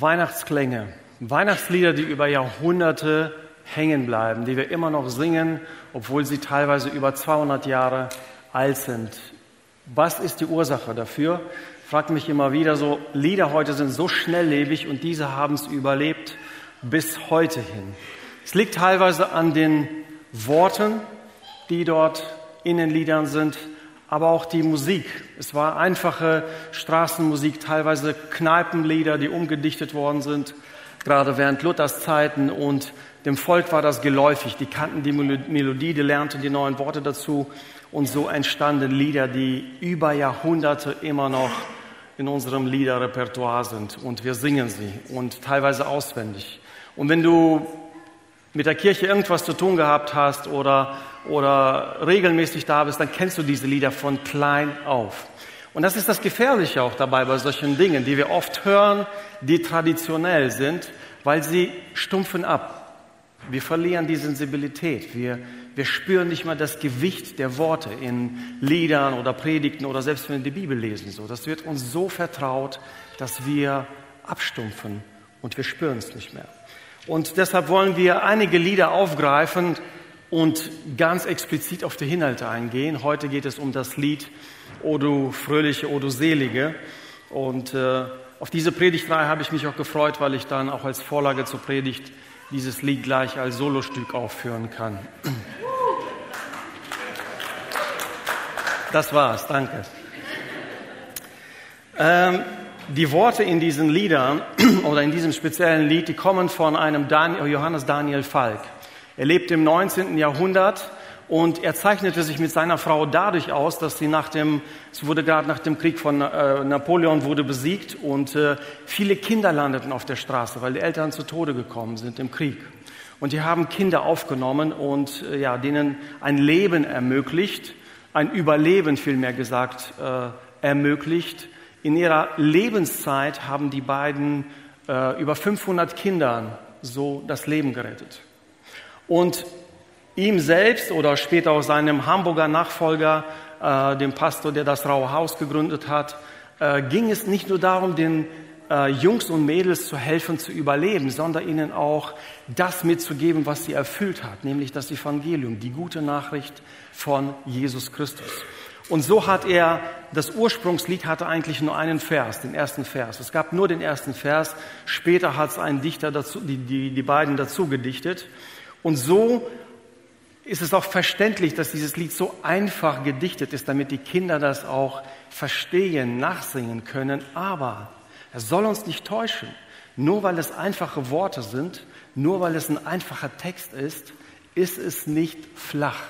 Weihnachtsklänge, Weihnachtslieder, die über Jahrhunderte hängen bleiben, die wir immer noch singen, obwohl sie teilweise über 200 Jahre alt sind. Was ist die Ursache dafür? Fragt mich immer wieder so, Lieder heute sind so schnelllebig und diese haben es überlebt bis heute hin. Es liegt teilweise an den Worten, die dort in den Liedern sind, aber auch die Musik. Es war einfache Straßenmusik, teilweise Kneipenlieder, die umgedichtet worden sind, gerade während Luthers Zeiten. Und dem Volk war das geläufig. Die kannten die Melodie, die lernten die neuen Worte dazu. Und so entstanden Lieder, die über Jahrhunderte immer noch in unserem Liederrepertoire sind. Und wir singen sie und teilweise auswendig. Und wenn du mit der Kirche irgendwas zu tun gehabt hast oder, oder regelmäßig da bist, dann kennst du diese Lieder von klein auf. Und das ist das Gefährliche auch dabei bei solchen Dingen, die wir oft hören, die traditionell sind, weil sie stumpfen ab. Wir verlieren die Sensibilität. Wir, wir spüren nicht mal das Gewicht der Worte in Liedern oder Predigten oder selbst wenn wir die Bibel lesen. So, das wird uns so vertraut, dass wir abstumpfen und wir spüren es nicht mehr. Und deshalb wollen wir einige Lieder aufgreifen und ganz explizit auf die Inhalte eingehen. Heute geht es um das Lied O du fröhliche, O du selige. Und äh, auf diese Predigtreihe habe ich mich auch gefreut, weil ich dann auch als Vorlage zur Predigt dieses Lied gleich als Solostück aufführen kann. Das war's, danke. Ähm, die Worte in diesen Liedern oder in diesem speziellen Lied, die kommen von einem Daniel, Johannes Daniel Falk. Er lebte im 19. Jahrhundert und er zeichnete sich mit seiner Frau dadurch aus, dass sie nach dem, es wurde gerade nach dem Krieg von äh, Napoleon wurde besiegt und äh, viele Kinder landeten auf der Straße, weil die Eltern zu Tode gekommen sind im Krieg. Und die haben Kinder aufgenommen und äh, ja, denen ein Leben ermöglicht, ein Überleben vielmehr gesagt äh, ermöglicht in ihrer Lebenszeit haben die beiden äh, über 500 Kindern so das Leben gerettet. Und ihm selbst oder später auch seinem Hamburger Nachfolger, äh, dem Pastor, der das Raue Haus gegründet hat, äh, ging es nicht nur darum, den äh, Jungs und Mädels zu helfen, zu überleben, sondern ihnen auch das mitzugeben, was sie erfüllt hat, nämlich das Evangelium, die gute Nachricht von Jesus Christus. Und so hat er, das Ursprungslied hatte eigentlich nur einen Vers, den ersten Vers. Es gab nur den ersten Vers. Später hat es ein Dichter dazu, die, die, die beiden dazu gedichtet. Und so ist es auch verständlich, dass dieses Lied so einfach gedichtet ist, damit die Kinder das auch verstehen, nachsingen können. Aber es soll uns nicht täuschen. Nur weil es einfache Worte sind, nur weil es ein einfacher Text ist, ist es nicht flach.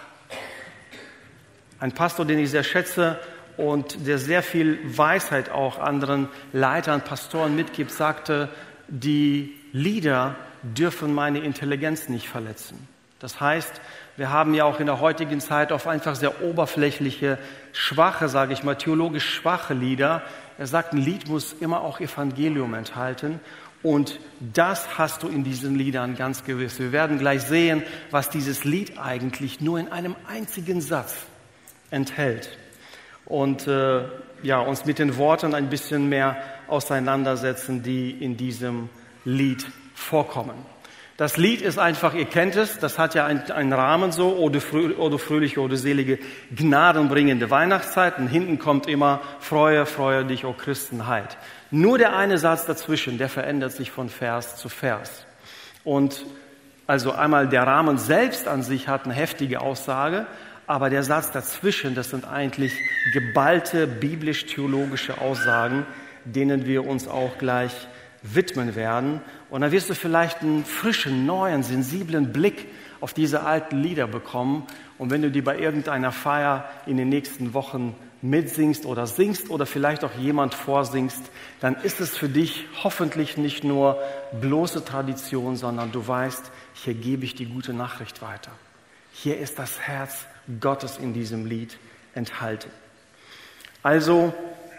Ein Pastor, den ich sehr schätze und der sehr viel Weisheit auch anderen Leitern, Pastoren mitgibt, sagte, die Lieder dürfen meine Intelligenz nicht verletzen. Das heißt, wir haben ja auch in der heutigen Zeit auf einfach sehr oberflächliche, schwache, sage ich mal, theologisch schwache Lieder. Er sagt, ein Lied muss immer auch Evangelium enthalten. Und das hast du in diesen Liedern ganz gewiss. Wir werden gleich sehen, was dieses Lied eigentlich nur in einem einzigen Satz enthält. Und äh, ja, uns mit den Worten ein bisschen mehr auseinandersetzen, die in diesem Lied vorkommen. Das Lied ist einfach, ihr kennt es, das hat ja einen, Rahmen so, o du, frö fröhliche, o du selige, gnadenbringende Weihnachtszeit. Und hinten kommt immer, freue, freue dich, o Christenheit. Nur der eine Satz dazwischen, der verändert sich von Vers zu Vers. Und also einmal der Rahmen selbst an sich hat eine heftige Aussage, aber der Satz dazwischen, das sind eigentlich geballte biblisch-theologische Aussagen, denen wir uns auch gleich widmen werden. Und dann wirst du vielleicht einen frischen, neuen, sensiblen Blick auf diese alten Lieder bekommen. Und wenn du die bei irgendeiner Feier in den nächsten Wochen mitsingst oder singst oder vielleicht auch jemand vorsingst, dann ist es für dich hoffentlich nicht nur bloße Tradition, sondern du weißt, hier gebe ich die gute Nachricht weiter. Hier ist das Herz Gottes in diesem Lied enthalten. Also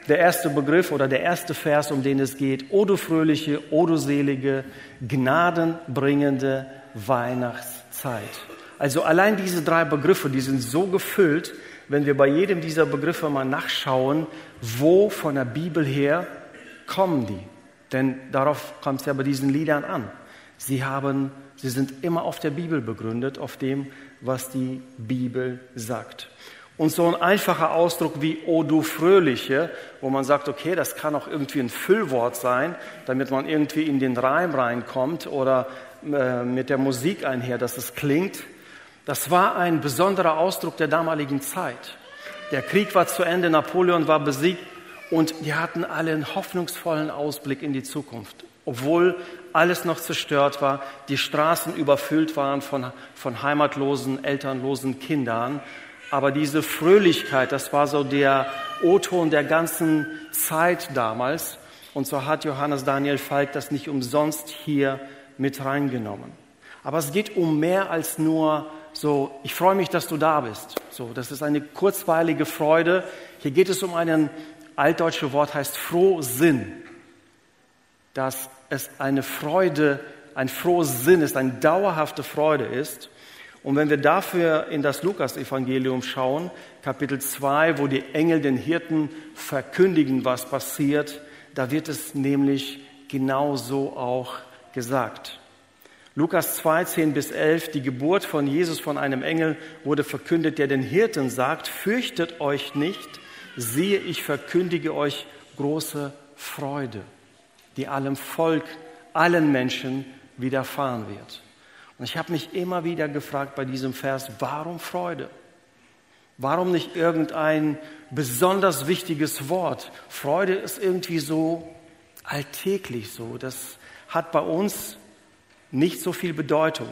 der erste Begriff oder der erste Vers, um den es geht, O du fröhliche, O du selige, gnadenbringende Weihnachtszeit. Also allein diese drei Begriffe, die sind so gefüllt, wenn wir bei jedem dieser Begriffe mal nachschauen, wo von der Bibel her kommen die? Denn darauf kommt es ja bei diesen Liedern an. Sie haben, sie sind immer auf der Bibel begründet, auf dem, was die Bibel sagt. Und so ein einfacher Ausdruck wie O du Fröhliche, wo man sagt, okay, das kann auch irgendwie ein Füllwort sein, damit man irgendwie in den Reim reinkommt oder äh, mit der Musik einher, dass es klingt. Das war ein besonderer Ausdruck der damaligen Zeit. Der Krieg war zu Ende, Napoleon war besiegt und die hatten alle einen hoffnungsvollen Ausblick in die Zukunft. Obwohl alles noch zerstört war, die Straßen überfüllt waren von, von heimatlosen, elternlosen Kindern. Aber diese Fröhlichkeit, das war so der O-Ton der ganzen Zeit damals. Und so hat Johannes Daniel Falk das nicht umsonst hier mit reingenommen. Aber es geht um mehr als nur so, ich freue mich, dass du da bist. So, das ist eine kurzweilige Freude. Hier geht es um ein altdeutsche Wort heißt Frohsinn. Dass es eine Freude, ein frohes Sinn ist, eine dauerhafte Freude ist. Und wenn wir dafür in das Lukas-Evangelium schauen, Kapitel 2, wo die Engel den Hirten verkündigen, was passiert, da wird es nämlich genau so auch gesagt. Lukas 2, 10 bis 11, die Geburt von Jesus von einem Engel wurde verkündet, der den Hirten sagt, fürchtet euch nicht, siehe, ich verkündige euch große Freude, die allem Volk, allen Menschen widerfahren wird. Und ich habe mich immer wieder gefragt bei diesem Vers, warum Freude? Warum nicht irgendein besonders wichtiges Wort? Freude ist irgendwie so alltäglich so. Das hat bei uns nicht so viel Bedeutung.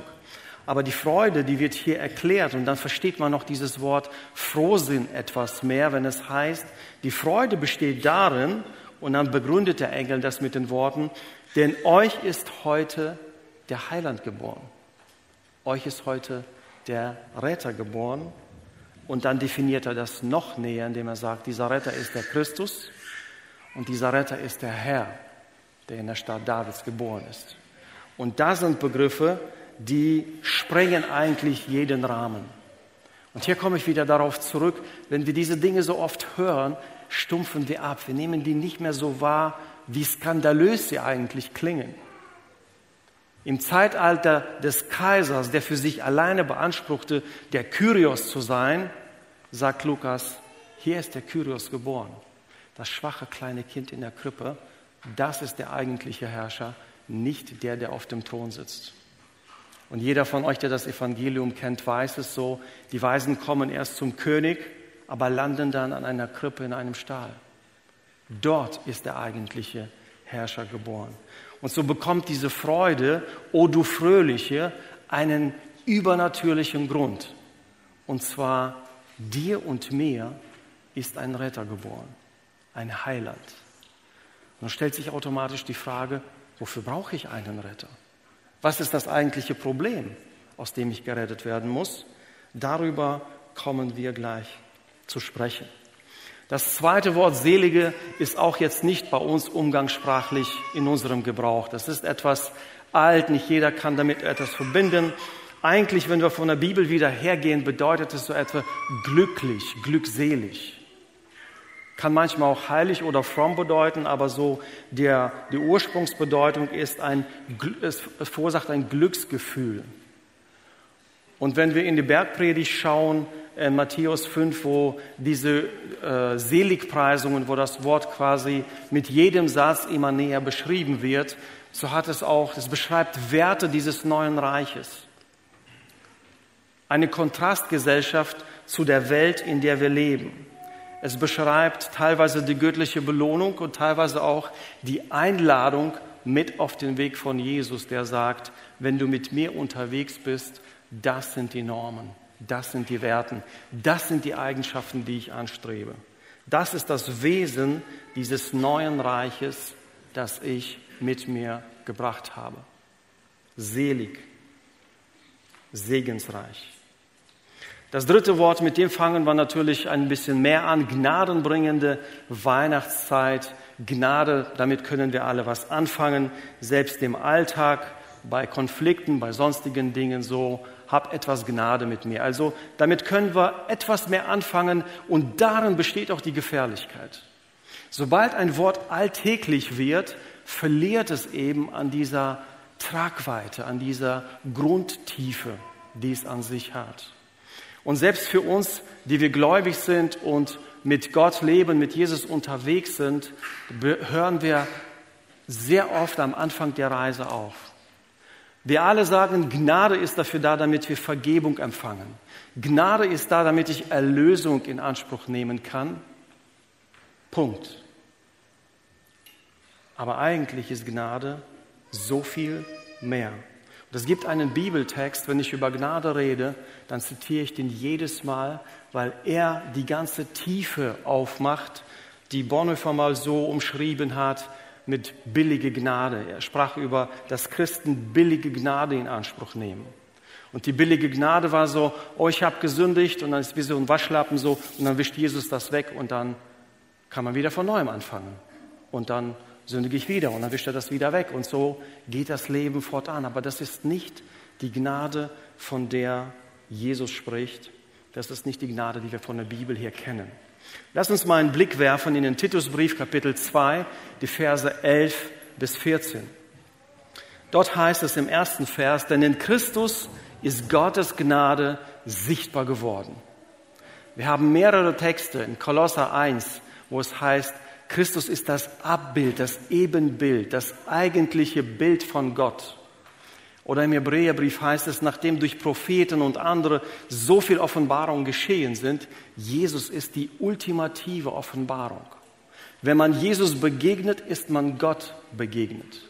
Aber die Freude, die wird hier erklärt und dann versteht man noch dieses Wort Frohsinn etwas mehr, wenn es heißt, die Freude besteht darin, und dann begründet der Engel das mit den Worten, denn euch ist heute der Heiland geboren. Euch ist heute der Retter geboren. Und dann definiert er das noch näher, indem er sagt, dieser Retter ist der Christus und dieser Retter ist der Herr, der in der Stadt Davids geboren ist. Und da sind Begriffe, die sprengen eigentlich jeden Rahmen. Und hier komme ich wieder darauf zurück, wenn wir diese Dinge so oft hören, stumpfen wir ab. Wir nehmen die nicht mehr so wahr, wie skandalös sie eigentlich klingen. Im Zeitalter des Kaisers, der für sich alleine beanspruchte, der Kyrios zu sein, sagt Lukas, hier ist der Kyrios geboren. Das schwache kleine Kind in der Krippe, das ist der eigentliche Herrscher, nicht der, der auf dem Thron sitzt. Und jeder von euch, der das Evangelium kennt, weiß es so. Die Weisen kommen erst zum König, aber landen dann an einer Krippe in einem Stall. Dort ist der eigentliche Herrscher geboren. Und so bekommt diese Freude, o du Fröhliche, einen übernatürlichen Grund. Und zwar dir und mir ist ein Retter geboren, ein Heiland. Und dann stellt sich automatisch die Frage, wofür brauche ich einen Retter? Was ist das eigentliche Problem, aus dem ich gerettet werden muss? Darüber kommen wir gleich zu sprechen. Das zweite Wort Selige ist auch jetzt nicht bei uns umgangssprachlich in unserem Gebrauch. Das ist etwas alt, nicht jeder kann damit etwas verbinden. Eigentlich, wenn wir von der Bibel wieder hergehen, bedeutet es so etwa glücklich, glückselig. Kann manchmal auch heilig oder fromm bedeuten, aber so der, die Ursprungsbedeutung ist ein, es verursacht ein Glücksgefühl. Und wenn wir in die Bergpredigt schauen, in Matthäus 5, wo diese äh, Seligpreisungen, wo das Wort quasi mit jedem Satz immer näher beschrieben wird, so hat es auch, es beschreibt Werte dieses neuen Reiches. Eine Kontrastgesellschaft zu der Welt, in der wir leben. Es beschreibt teilweise die göttliche Belohnung und teilweise auch die Einladung mit auf den Weg von Jesus, der sagt, wenn du mit mir unterwegs bist, das sind die Normen, das sind die Werten, das sind die Eigenschaften, die ich anstrebe. Das ist das Wesen dieses neuen Reiches, das ich mit mir gebracht habe. Selig, segensreich. Das dritte Wort, mit dem fangen wir natürlich ein bisschen mehr an. Gnadenbringende Weihnachtszeit. Gnade, damit können wir alle was anfangen. Selbst im Alltag, bei Konflikten, bei sonstigen Dingen so. Hab etwas Gnade mit mir. Also damit können wir etwas mehr anfangen und darin besteht auch die Gefährlichkeit. Sobald ein Wort alltäglich wird, verliert es eben an dieser Tragweite, an dieser Grundtiefe, die es an sich hat. Und selbst für uns, die wir gläubig sind und mit Gott leben, mit Jesus unterwegs sind, hören wir sehr oft am Anfang der Reise auf. Wir alle sagen, Gnade ist dafür da, damit wir Vergebung empfangen. Gnade ist da, damit ich Erlösung in Anspruch nehmen kann. Punkt. Aber eigentlich ist Gnade so viel mehr. Und es gibt einen Bibeltext, wenn ich über Gnade rede, dann zitiere ich den jedes Mal, weil er die ganze Tiefe aufmacht, die Bonhoeffer mal so umschrieben hat mit billige Gnade. Er sprach über, dass Christen billige Gnade in Anspruch nehmen. Und die billige Gnade war so, oh, ich habe gesündigt und dann ist wie so ein Waschlappen so und dann wischt Jesus das weg und dann kann man wieder von neuem anfangen. Und dann sündige ich wieder und dann wischt er das wieder weg. Und so geht das Leben fortan. Aber das ist nicht die Gnade, von der Jesus spricht. Das ist nicht die Gnade, die wir von der Bibel her kennen. Lass uns mal einen Blick werfen in den Titusbrief Kapitel 2, die Verse 11 bis 14. Dort heißt es im ersten Vers, denn in Christus ist Gottes Gnade sichtbar geworden. Wir haben mehrere Texte in Kolosser 1, wo es heißt, Christus ist das Abbild, das Ebenbild, das eigentliche Bild von Gott. Oder im Hebräerbrief heißt es, nachdem durch Propheten und andere so viel Offenbarung geschehen sind, Jesus ist die ultimative Offenbarung. Wenn man Jesus begegnet, ist man Gott begegnet.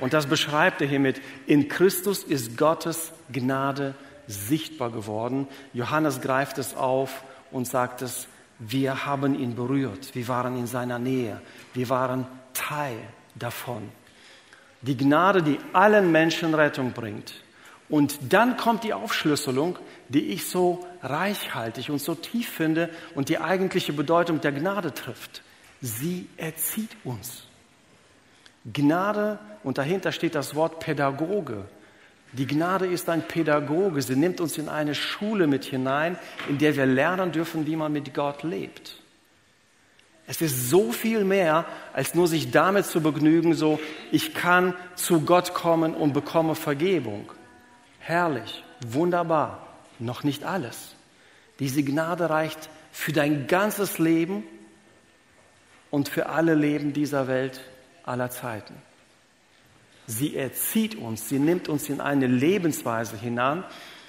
Und das beschreibt er hiermit. In Christus ist Gottes Gnade sichtbar geworden. Johannes greift es auf und sagt es wir haben ihn berührt, wir waren in seiner Nähe, wir waren Teil davon. Die Gnade, die allen Menschen Rettung bringt. Und dann kommt die Aufschlüsselung, die ich so reichhaltig und so tief finde und die eigentliche Bedeutung der Gnade trifft. Sie erzieht uns. Gnade, und dahinter steht das Wort Pädagoge. Die Gnade ist ein Pädagoge. Sie nimmt uns in eine Schule mit hinein, in der wir lernen dürfen, wie man mit Gott lebt. Es ist so viel mehr, als nur sich damit zu begnügen, so, ich kann zu Gott kommen und bekomme Vergebung. Herrlich, wunderbar, noch nicht alles. Diese Gnade reicht für dein ganzes Leben und für alle Leben dieser Welt aller Zeiten. Sie erzieht uns, sie nimmt uns in eine Lebensweise hinein,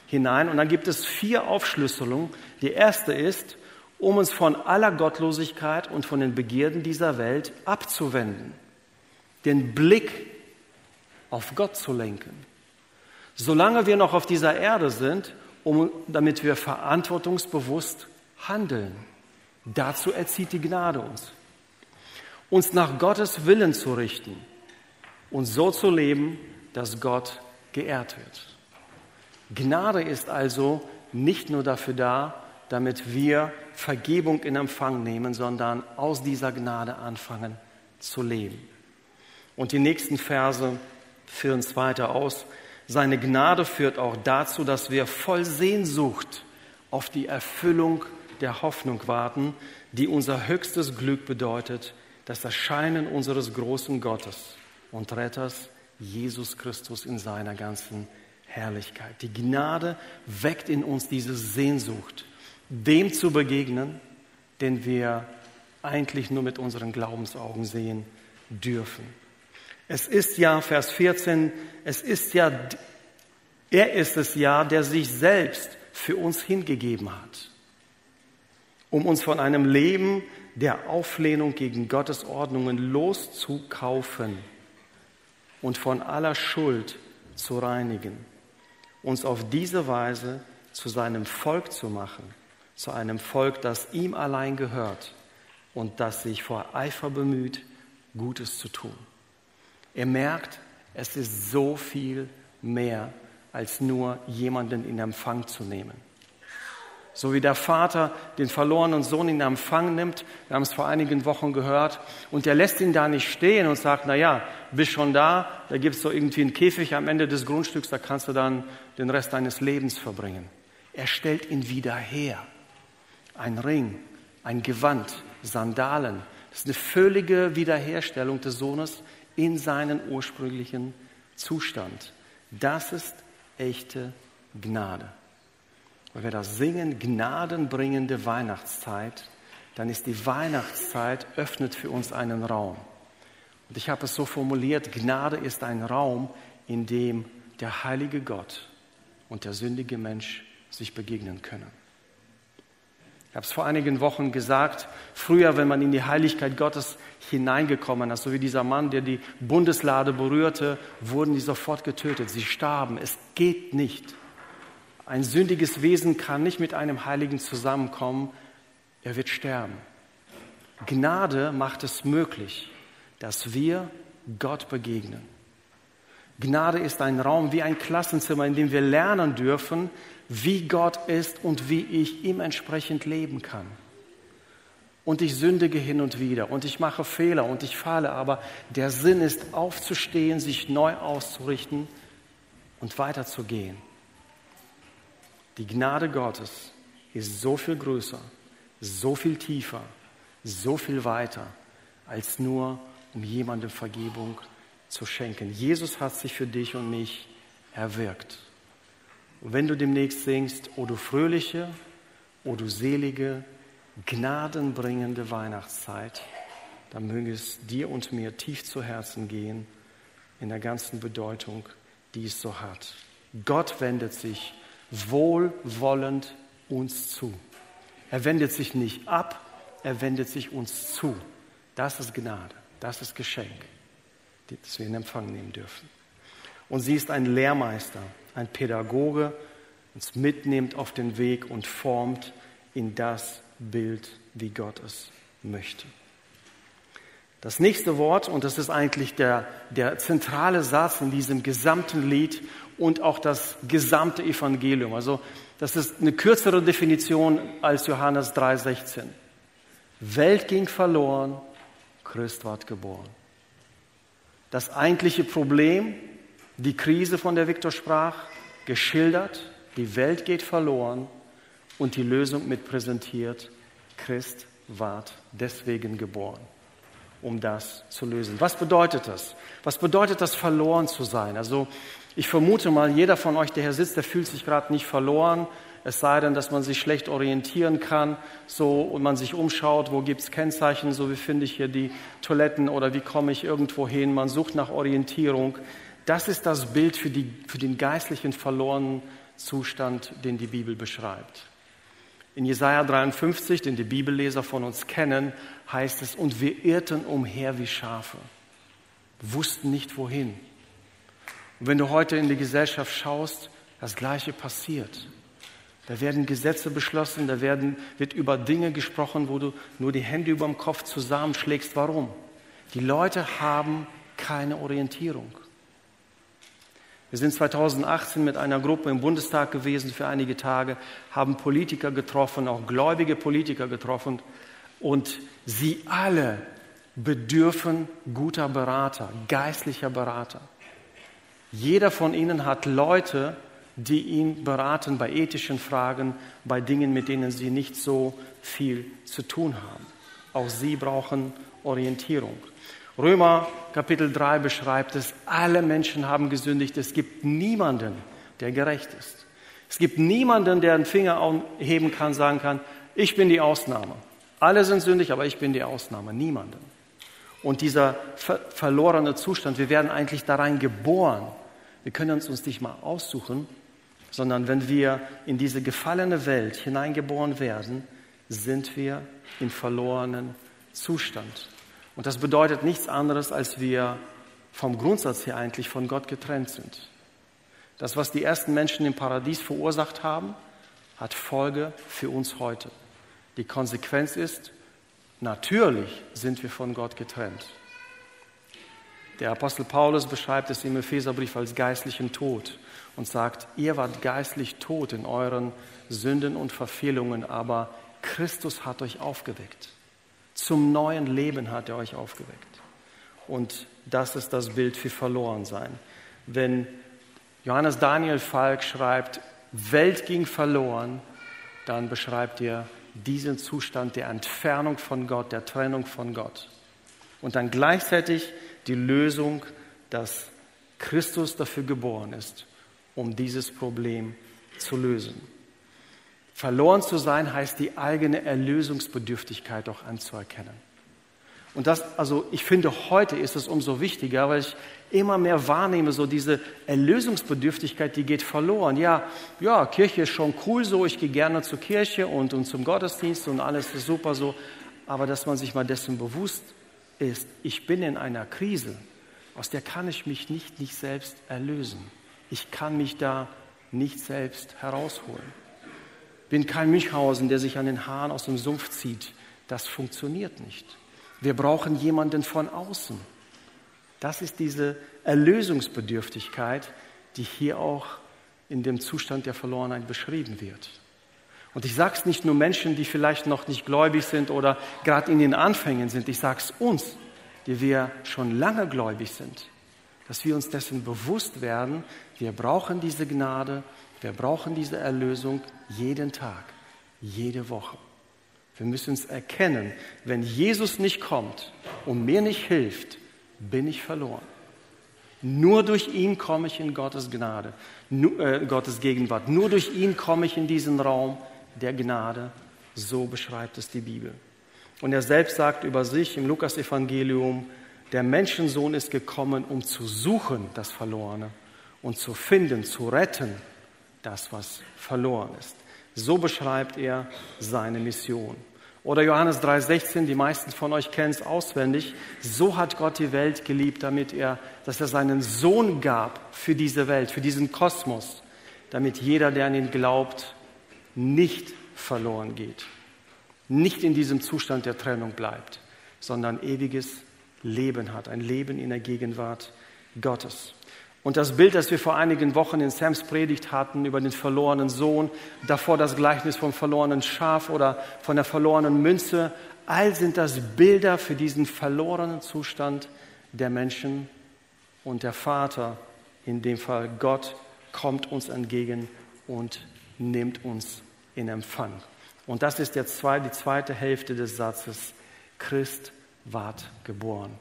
hinein. Und dann gibt es vier Aufschlüsselungen. Die erste ist, um uns von aller Gottlosigkeit und von den Begierden dieser Welt abzuwenden, den Blick auf Gott zu lenken. Solange wir noch auf dieser Erde sind, um, damit wir verantwortungsbewusst handeln. Dazu erzieht die Gnade uns. Uns nach Gottes Willen zu richten und so zu leben, dass Gott geehrt wird. Gnade ist also nicht nur dafür da, damit wir Vergebung in Empfang nehmen, sondern aus dieser Gnade anfangen zu leben. Und die nächsten Verse führen es weiter aus. Seine Gnade führt auch dazu, dass wir voll Sehnsucht auf die Erfüllung der Hoffnung warten, die unser höchstes Glück bedeutet, das Erscheinen unseres großen Gottes und Retters Jesus Christus in seiner ganzen Herrlichkeit. Die Gnade weckt in uns diese Sehnsucht, dem zu begegnen, den wir eigentlich nur mit unseren Glaubensaugen sehen dürfen. Es ist ja, Vers 14, es ist ja, er ist es ja, der sich selbst für uns hingegeben hat, um uns von einem Leben der Auflehnung gegen Gottes Ordnungen loszukaufen und von aller Schuld zu reinigen, uns auf diese Weise zu seinem Volk zu machen, zu einem Volk, das ihm allein gehört und das sich vor Eifer bemüht, Gutes zu tun. Er merkt, es ist so viel mehr als nur jemanden in Empfang zu nehmen. So wie der Vater den verlorenen Sohn in Empfang nimmt, wir haben es vor einigen Wochen gehört, und er lässt ihn da nicht stehen und sagt, na ja, bist schon da, da gibt es so irgendwie einen Käfig am Ende des Grundstücks, da kannst du dann den Rest deines Lebens verbringen. Er stellt ihn wieder her. Ein Ring, ein Gewand, Sandalen. Das ist eine völlige Wiederherstellung des Sohnes in seinen ursprünglichen Zustand. Das ist echte Gnade. Wenn wir das singen, gnadenbringende Weihnachtszeit, dann ist die Weihnachtszeit, öffnet für uns einen Raum. Und ich habe es so formuliert, Gnade ist ein Raum, in dem der heilige Gott und der sündige Mensch sich begegnen können. Ich habe es vor einigen Wochen gesagt, früher, wenn man in die Heiligkeit Gottes hineingekommen ist, so wie dieser Mann, der die Bundeslade berührte, wurden die sofort getötet. Sie starben. Es geht nicht. Ein sündiges Wesen kann nicht mit einem Heiligen zusammenkommen. Er wird sterben. Gnade macht es möglich, dass wir Gott begegnen. Gnade ist ein Raum wie ein Klassenzimmer, in dem wir lernen dürfen, wie Gott ist und wie ich ihm entsprechend leben kann. Und ich sündige hin und wieder und ich mache Fehler und ich falle, aber der Sinn ist aufzustehen, sich neu auszurichten und weiterzugehen. Die Gnade Gottes ist so viel größer, so viel tiefer, so viel weiter, als nur um jemandem Vergebung zu schenken. Jesus hat sich für dich und mich erwirkt. Und wenn du demnächst singst, o du fröhliche, o du selige, gnadenbringende Weihnachtszeit, dann möge es dir und mir tief zu Herzen gehen in der ganzen Bedeutung, die es so hat. Gott wendet sich wohlwollend uns zu. Er wendet sich nicht ab, er wendet sich uns zu. Das ist Gnade, das ist Geschenk, das wir in Empfang nehmen dürfen. Und sie ist ein Lehrmeister, ein Pädagoge, uns mitnimmt auf den Weg und formt in das Bild, wie Gott es möchte. Das nächste Wort, und das ist eigentlich der, der zentrale Satz in diesem gesamten Lied und auch das gesamte Evangelium. Also das ist eine kürzere Definition als Johannes 3:16. Welt ging verloren, Christ ward geboren. Das eigentliche Problem, die Krise, von der Viktor sprach, geschildert, die Welt geht verloren und die Lösung mit präsentiert, Christ ward deswegen geboren, um das zu lösen. Was bedeutet das? Was bedeutet das, verloren zu sein? Also ich vermute mal, jeder von euch, der hier sitzt, der fühlt sich gerade nicht verloren, es sei denn, dass man sich schlecht orientieren kann, so und man sich umschaut, wo gibt es Kennzeichen, so wie finde ich hier die Toiletten oder wie komme ich irgendwo hin. Man sucht nach Orientierung. Das ist das Bild für, die, für den geistlichen verlorenen Zustand, den die Bibel beschreibt. In Jesaja 53, den die Bibelleser von uns kennen, heißt es, und wir irrten umher wie Schafe, wussten nicht wohin. Und wenn du heute in die Gesellschaft schaust, das Gleiche passiert. Da werden Gesetze beschlossen, da werden, wird über Dinge gesprochen, wo du nur die Hände über dem Kopf zusammenschlägst. Warum? Die Leute haben keine Orientierung. Wir sind 2018 mit einer Gruppe im Bundestag gewesen für einige Tage, haben Politiker getroffen, auch gläubige Politiker getroffen und sie alle bedürfen guter Berater, geistlicher Berater. Jeder von ihnen hat Leute, die ihn beraten bei ethischen Fragen, bei Dingen, mit denen sie nicht so viel zu tun haben. Auch sie brauchen Orientierung. Römer Kapitel 3 beschreibt es, alle Menschen haben gesündigt. Es gibt niemanden, der gerecht ist. Es gibt niemanden, der einen Finger heben kann, sagen kann, ich bin die Ausnahme. Alle sind sündig, aber ich bin die Ausnahme. Niemanden. Und dieser ver verlorene Zustand, wir werden eigentlich da rein geboren. Wir können uns uns nicht mal aussuchen, sondern wenn wir in diese gefallene Welt hineingeboren werden, sind wir im verlorenen Zustand. Und das bedeutet nichts anderes, als wir vom Grundsatz her eigentlich von Gott getrennt sind. Das, was die ersten Menschen im Paradies verursacht haben, hat Folge für uns heute. Die Konsequenz ist, natürlich sind wir von Gott getrennt. Der Apostel Paulus beschreibt es im Epheserbrief als geistlichen Tod und sagt, ihr wart geistlich tot in euren Sünden und Verfehlungen, aber Christus hat euch aufgeweckt. Zum neuen Leben hat er euch aufgeweckt. Und das ist das Bild für Verlorensein. Wenn Johannes Daniel Falk schreibt, Welt ging verloren, dann beschreibt er diesen Zustand der Entfernung von Gott, der Trennung von Gott. Und dann gleichzeitig die Lösung, dass Christus dafür geboren ist, um dieses Problem zu lösen. Verloren zu sein heißt die eigene Erlösungsbedürftigkeit auch anzuerkennen. Und das, also ich finde, heute ist es umso wichtiger, weil ich immer mehr wahrnehme, so diese Erlösungsbedürftigkeit, die geht verloren. Ja, ja, Kirche ist schon cool so, ich gehe gerne zur Kirche und, und zum Gottesdienst und alles ist super so. Aber dass man sich mal dessen bewusst ist, ich bin in einer Krise, aus der kann ich mich nicht, nicht selbst erlösen. Ich kann mich da nicht selbst herausholen. Bin kein Münchhausen, der sich an den Haaren aus dem Sumpf zieht. Das funktioniert nicht. Wir brauchen jemanden von außen. Das ist diese Erlösungsbedürftigkeit, die hier auch in dem Zustand der Verlorenheit beschrieben wird. Und ich sage es nicht nur Menschen, die vielleicht noch nicht gläubig sind oder gerade in den Anfängen sind. Ich sage es uns, die wir schon lange gläubig sind, dass wir uns dessen bewusst werden, wir brauchen diese Gnade, wir brauchen diese Erlösung jeden Tag, jede Woche. Wir müssen es erkennen, wenn Jesus nicht kommt und mir nicht hilft, bin ich verloren. Nur durch ihn komme ich in Gottes Gnade, nur, äh, Gottes Gegenwart. Nur durch ihn komme ich in diesen Raum der Gnade. So beschreibt es die Bibel. Und er selbst sagt über sich im Lukasevangelium, der Menschensohn ist gekommen, um zu suchen das Verlorene und zu finden, zu retten das, was verloren ist. So beschreibt er seine Mission. Oder Johannes 3,16, die meisten von euch kennen es auswendig. So hat Gott die Welt geliebt, damit er, dass er seinen Sohn gab für diese Welt, für diesen Kosmos, damit jeder, der an ihn glaubt, nicht verloren geht, nicht in diesem Zustand der Trennung bleibt, sondern ewiges Leben hat, ein Leben in der Gegenwart Gottes. Und das Bild, das wir vor einigen Wochen in Sams Predigt hatten über den verlorenen Sohn, davor das Gleichnis vom verlorenen Schaf oder von der verlorenen Münze, all sind das Bilder für diesen verlorenen Zustand der Menschen. Und der Vater, in dem Fall Gott, kommt uns entgegen und nimmt uns in Empfang. Und das ist der die zweite Hälfte des Satzes. Christ ward geboren.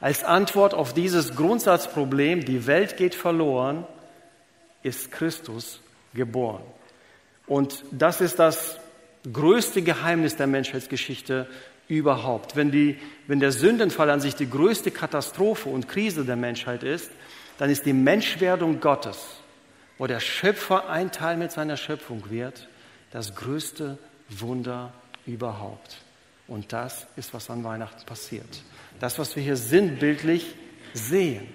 Als Antwort auf dieses Grundsatzproblem, die Welt geht verloren, ist Christus geboren. Und das ist das größte Geheimnis der Menschheitsgeschichte überhaupt. Wenn, die, wenn der Sündenfall an sich die größte Katastrophe und Krise der Menschheit ist, dann ist die Menschwerdung Gottes, wo der Schöpfer ein Teil mit seiner Schöpfung wird, das größte Wunder überhaupt. Und das ist, was an Weihnachten passiert. Das, was wir hier sinnbildlich sehen.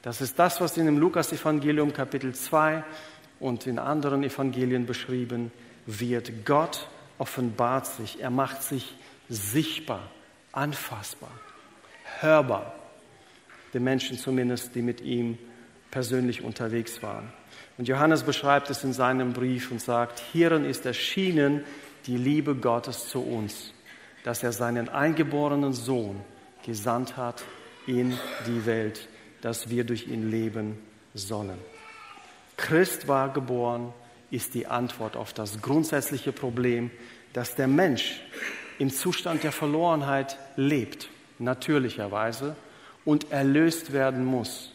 Das ist das, was in dem Lukas-Evangelium Kapitel 2 und in anderen Evangelien beschrieben wird. Gott offenbart sich, er macht sich sichtbar, anfassbar, hörbar. Den Menschen zumindest, die mit ihm persönlich unterwegs waren. Und Johannes beschreibt es in seinem Brief und sagt, hierin ist erschienen die Liebe Gottes zu uns, dass er seinen eingeborenen Sohn gesandt hat in die Welt, dass wir durch ihn leben sollen. Christ war geboren, ist die Antwort auf das grundsätzliche Problem, dass der Mensch im Zustand der Verlorenheit lebt, natürlicherweise, und erlöst werden muss.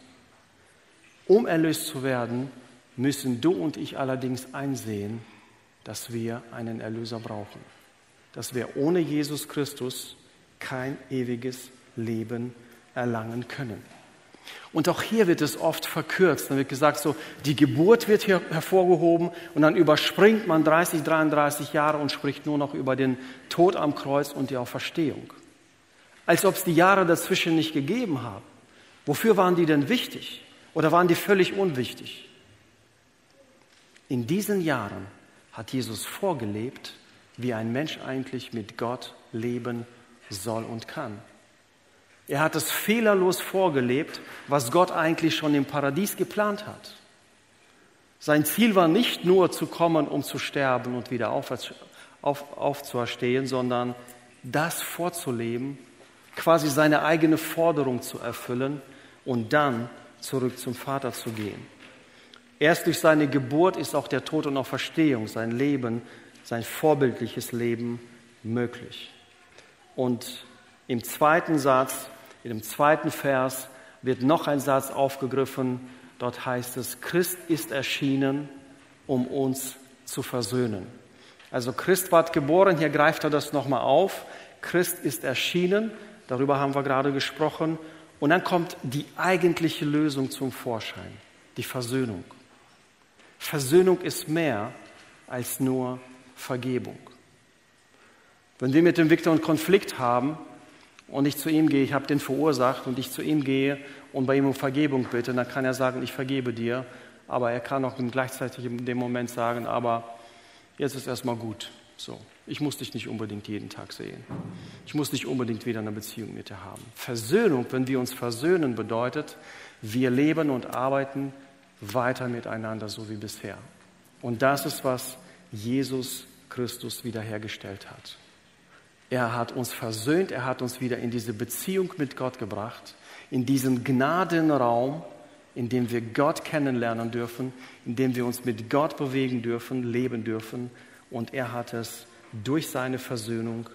Um erlöst zu werden, müssen du und ich allerdings einsehen, dass wir einen Erlöser brauchen, dass wir ohne Jesus Christus kein ewiges Leben erlangen können. Und auch hier wird es oft verkürzt. Dann wird gesagt, so, die Geburt wird hier hervorgehoben und dann überspringt man 30, 33 Jahre und spricht nur noch über den Tod am Kreuz und die Auferstehung. Als ob es die Jahre dazwischen nicht gegeben haben. Wofür waren die denn wichtig? Oder waren die völlig unwichtig? In diesen Jahren hat Jesus vorgelebt, wie ein Mensch eigentlich mit Gott leben soll und kann. Er hat es fehlerlos vorgelebt, was Gott eigentlich schon im Paradies geplant hat. Sein Ziel war nicht nur zu kommen, um zu sterben und wieder auf, auf, aufzuerstehen, sondern das vorzuleben, quasi seine eigene Forderung zu erfüllen und dann zurück zum Vater zu gehen. Erst durch seine Geburt ist auch der Tod und Auferstehung, sein Leben, sein vorbildliches Leben möglich. Und im zweiten Satz In dem zweiten Vers wird noch ein Satz aufgegriffen. Dort heißt es, Christ ist erschienen, um uns zu versöhnen. Also Christ ward geboren, hier greift er das nochmal auf. Christ ist erschienen, darüber haben wir gerade gesprochen. Und dann kommt die eigentliche Lösung zum Vorschein, die Versöhnung. Versöhnung ist mehr als nur Vergebung. Wenn wir mit dem Viktor einen Konflikt haben und ich zu ihm gehe, ich habe den verursacht und ich zu ihm gehe und bei ihm um Vergebung bitte, dann kann er sagen, ich vergebe dir, aber er kann auch gleichzeitig in dem Moment sagen, aber jetzt ist erstmal gut. So, ich muss dich nicht unbedingt jeden Tag sehen. Ich muss nicht unbedingt wieder eine Beziehung mit dir haben. Versöhnung, wenn wir uns versöhnen, bedeutet, wir leben und arbeiten weiter miteinander, so wie bisher. Und das ist, was Jesus Christus wiederhergestellt hat. Er hat uns versöhnt, er hat uns wieder in diese Beziehung mit Gott gebracht, in diesen Gnadenraum, in dem wir Gott kennenlernen dürfen, in dem wir uns mit Gott bewegen dürfen, leben dürfen. Und er hat es durch seine Versöhnung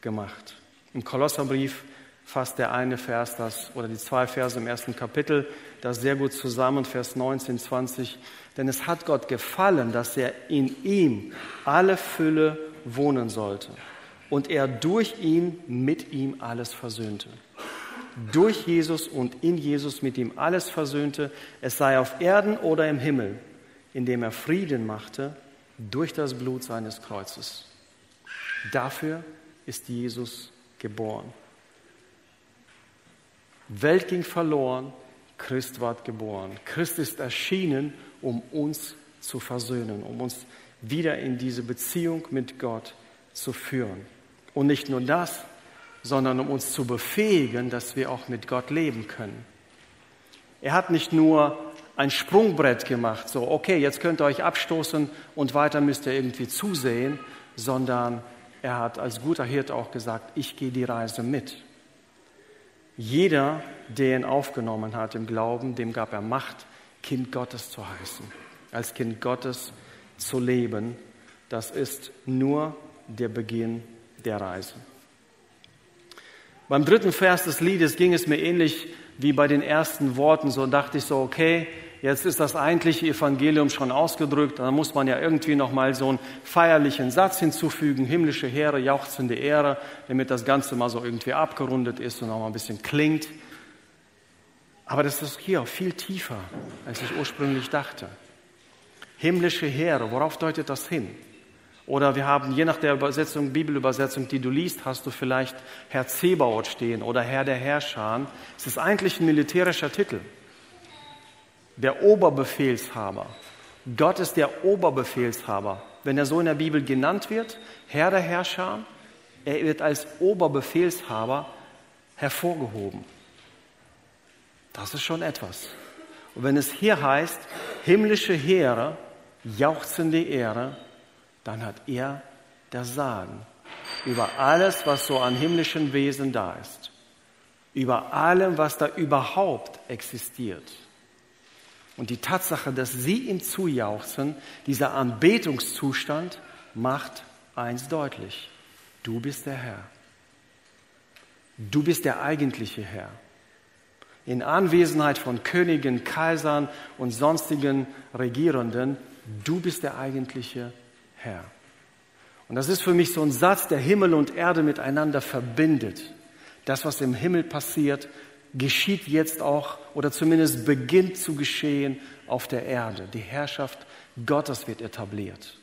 gemacht. Im Kolosserbrief fasst der eine Vers das, oder die zwei Verse im ersten Kapitel das sehr gut zusammen, Vers 19, 20. Denn es hat Gott gefallen, dass er in ihm alle Fülle wohnen sollte und er durch ihn mit ihm alles versöhnte durch Jesus und in Jesus mit ihm alles versöhnte, es sei auf Erden oder im Himmel, indem er Frieden machte durch das Blut seines Kreuzes. Dafür ist Jesus geboren. Welt ging verloren, Christ ward geboren. Christ ist erschienen, um uns zu versöhnen, um uns wieder in diese Beziehung mit Gott zu führen. Und nicht nur das, sondern um uns zu befähigen, dass wir auch mit Gott leben können. Er hat nicht nur ein Sprungbrett gemacht, so, okay, jetzt könnt ihr euch abstoßen und weiter müsst ihr irgendwie zusehen, sondern er hat als guter Hirte auch gesagt, ich gehe die Reise mit. Jeder, der ihn aufgenommen hat im Glauben, dem gab er Macht, Kind Gottes zu heißen, als Kind Gottes zu leben. Das ist nur der Beginn der Reise. Beim dritten Vers des Liedes ging es mir ähnlich wie bei den ersten Worten. So dachte ich so, okay, jetzt ist das eigentliche Evangelium schon ausgedrückt. Dann muss man ja irgendwie noch mal so einen feierlichen Satz hinzufügen: himmlische Heere, jauchzende Ehre, damit das Ganze mal so irgendwie abgerundet ist und noch mal ein bisschen klingt. Aber das ist hier viel tiefer, als ich ursprünglich dachte. Himmlische Heere, worauf deutet das hin? Oder wir haben, je nach der Übersetzung, Bibelübersetzung, die du liest, hast du vielleicht Herr Zebaoth stehen oder Herr der Herrscher. Es ist eigentlich ein militärischer Titel. Der Oberbefehlshaber. Gott ist der Oberbefehlshaber. Wenn er so in der Bibel genannt wird, Herr der Herrscher, er wird als Oberbefehlshaber hervorgehoben. Das ist schon etwas. Und wenn es hier heißt, himmlische Heere, jauchzende Ehre, dann hat er das Sagen über alles, was so an himmlischen Wesen da ist, über allem, was da überhaupt existiert. Und die Tatsache, dass sie ihm zujauchzen, dieser Anbetungszustand, macht eins deutlich. Du bist der Herr. Du bist der eigentliche Herr. In Anwesenheit von Königen, Kaisern und sonstigen Regierenden, du bist der eigentliche Herr. Und das ist für mich so ein Satz, der Himmel und Erde miteinander verbindet. Das, was im Himmel passiert, geschieht jetzt auch oder zumindest beginnt zu geschehen auf der Erde. Die Herrschaft Gottes wird etabliert.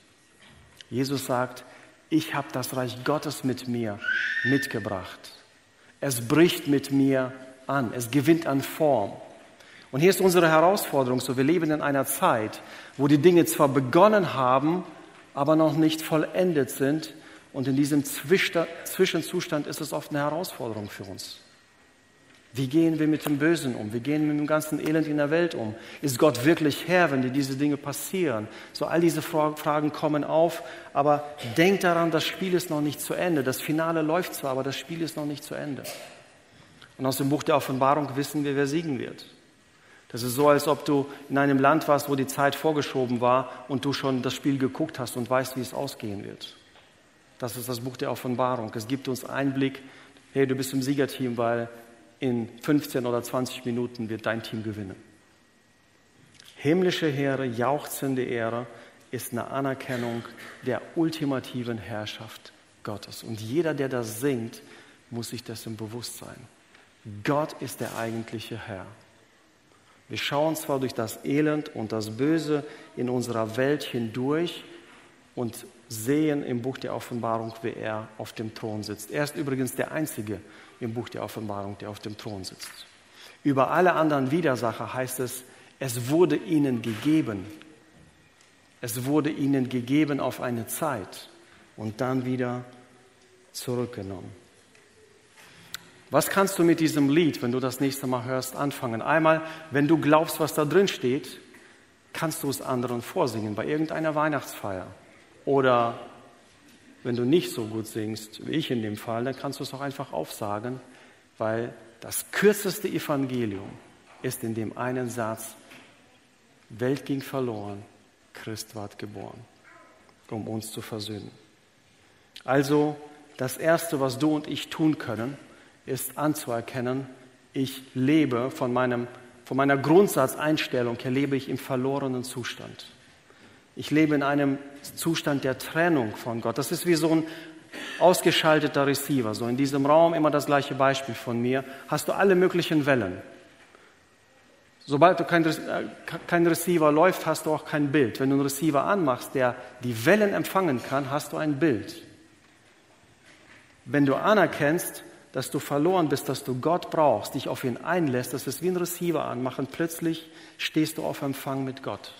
Jesus sagt, ich habe das Reich Gottes mit mir mitgebracht. Es bricht mit mir an, es gewinnt an Form. Und hier ist unsere Herausforderung, so wir leben in einer Zeit, wo die Dinge zwar begonnen haben, aber noch nicht vollendet sind. Und in diesem Zwischenzustand ist es oft eine Herausforderung für uns. Wie gehen wir mit dem Bösen um? Wie gehen wir mit dem ganzen Elend in der Welt um? Ist Gott wirklich Herr, wenn dir diese Dinge passieren? So all diese Fragen kommen auf, aber denk daran, das Spiel ist noch nicht zu Ende. Das Finale läuft zwar, aber das Spiel ist noch nicht zu Ende. Und aus dem Buch der Offenbarung wissen wir, wer siegen wird. Das ist so, als ob du in einem Land warst, wo die Zeit vorgeschoben war und du schon das Spiel geguckt hast und weißt, wie es ausgehen wird. Das ist das Buch der Offenbarung. Es gibt uns Einblick, hey, du bist im Siegerteam, weil in 15 oder 20 Minuten wird dein Team gewinnen. Himmlische Heere, jauchzende Ehre ist eine Anerkennung der ultimativen Herrschaft Gottes. Und jeder, der das singt, muss sich dessen bewusst sein. Gott ist der eigentliche Herr. Wir schauen zwar durch das Elend und das Böse in unserer Welt hindurch und sehen im Buch der Offenbarung, wie er auf dem Thron sitzt. Er ist übrigens der Einzige im Buch der Offenbarung, der auf dem Thron sitzt. Über alle anderen Widersacher heißt es, es wurde ihnen gegeben. Es wurde ihnen gegeben auf eine Zeit und dann wieder zurückgenommen. Was kannst du mit diesem Lied, wenn du das nächste Mal hörst, anfangen? Einmal, wenn du glaubst, was da drin steht, kannst du es anderen vorsingen bei irgendeiner Weihnachtsfeier. Oder wenn du nicht so gut singst, wie ich in dem Fall, dann kannst du es auch einfach aufsagen, weil das kürzeste Evangelium ist in dem einen Satz, Welt ging verloren, Christ ward geboren, um uns zu versöhnen. Also das Erste, was du und ich tun können, ist anzuerkennen, ich lebe von, meinem, von meiner Grundsatzeinstellung her, lebe ich im verlorenen Zustand. Ich lebe in einem Zustand der Trennung von Gott. Das ist wie so ein ausgeschalteter Receiver. So in diesem Raum immer das gleiche Beispiel von mir. Hast du alle möglichen Wellen. Sobald du kein, äh, kein Receiver läuft, hast du auch kein Bild. Wenn du einen Receiver anmachst, der die Wellen empfangen kann, hast du ein Bild. Wenn du anerkennst, dass du verloren bist, dass du Gott brauchst, dich auf ihn einlässt, das ist wie ein Receiver anmachen, plötzlich stehst du auf Empfang mit Gott.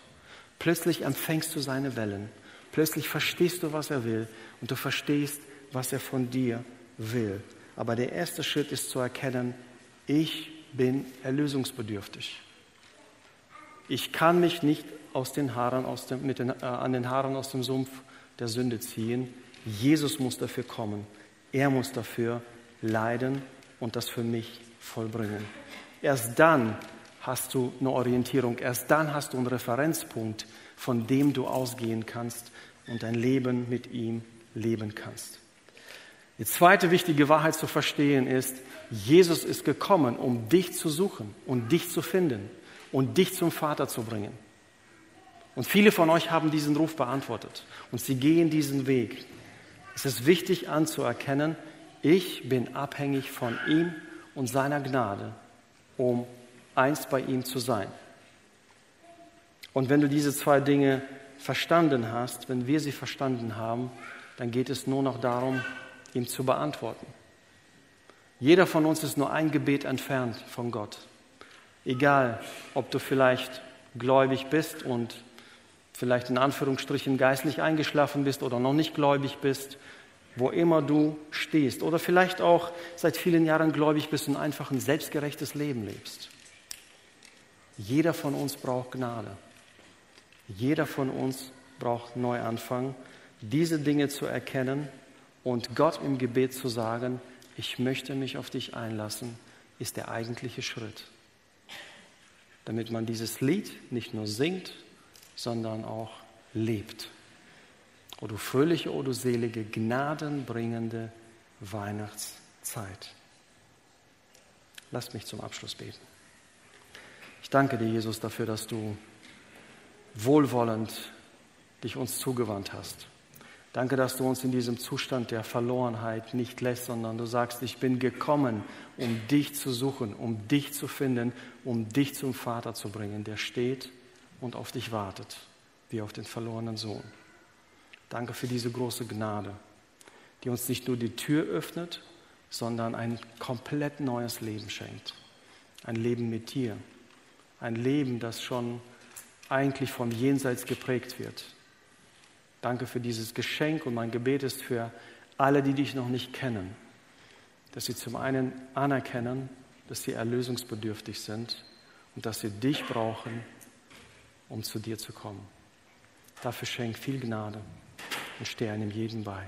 Plötzlich empfängst du seine Wellen. Plötzlich verstehst du, was er will und du verstehst, was er von dir will. Aber der erste Schritt ist zu erkennen, ich bin erlösungsbedürftig. Ich kann mich nicht aus den Haaren, aus dem, mit den, äh, an den Haaren aus dem Sumpf der Sünde ziehen. Jesus muss dafür kommen. Er muss dafür leiden und das für mich vollbringen. Erst dann hast du eine Orientierung, erst dann hast du einen Referenzpunkt, von dem du ausgehen kannst und dein Leben mit ihm leben kannst. Die zweite wichtige Wahrheit zu verstehen ist, Jesus ist gekommen, um dich zu suchen und dich zu finden und dich zum Vater zu bringen. Und viele von euch haben diesen Ruf beantwortet und sie gehen diesen Weg. Es ist wichtig anzuerkennen, ich bin abhängig von ihm und seiner Gnade, um einst bei ihm zu sein. Und wenn du diese zwei Dinge verstanden hast, wenn wir sie verstanden haben, dann geht es nur noch darum, ihm zu beantworten. Jeder von uns ist nur ein Gebet entfernt von Gott. Egal, ob du vielleicht gläubig bist und vielleicht in Anführungsstrichen geistlich eingeschlafen bist oder noch nicht gläubig bist, wo immer du stehst. Oder vielleicht auch seit vielen Jahren gläubig bist und einfach ein selbstgerechtes Leben lebst. Jeder von uns braucht Gnade. Jeder von uns braucht Neuanfang, diese Dinge zu erkennen und Gott im Gebet zu sagen, ich möchte mich auf dich einlassen, ist der eigentliche Schritt. Damit man dieses Lied nicht nur singt, sondern auch lebt. O du fröhliche, o du selige, gnadenbringende Weihnachtszeit. Lass mich zum Abschluss beten. Ich danke dir, Jesus, dafür, dass du wohlwollend dich uns zugewandt hast. Danke, dass du uns in diesem Zustand der Verlorenheit nicht lässt, sondern du sagst, ich bin gekommen, um dich zu suchen, um dich zu finden, um dich zum Vater zu bringen, der steht und auf dich wartet, wie auf den verlorenen Sohn. Danke für diese große Gnade, die uns nicht nur die Tür öffnet, sondern ein komplett neues Leben schenkt. Ein Leben mit dir. Ein Leben, das schon eigentlich vom Jenseits geprägt wird. Danke für dieses Geschenk und mein Gebet ist für alle, die dich noch nicht kennen, dass sie zum einen anerkennen, dass sie erlösungsbedürftig sind und dass sie dich brauchen, um zu dir zu kommen. Dafür schenk viel Gnade und stehe einem jeden bei.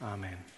Amen.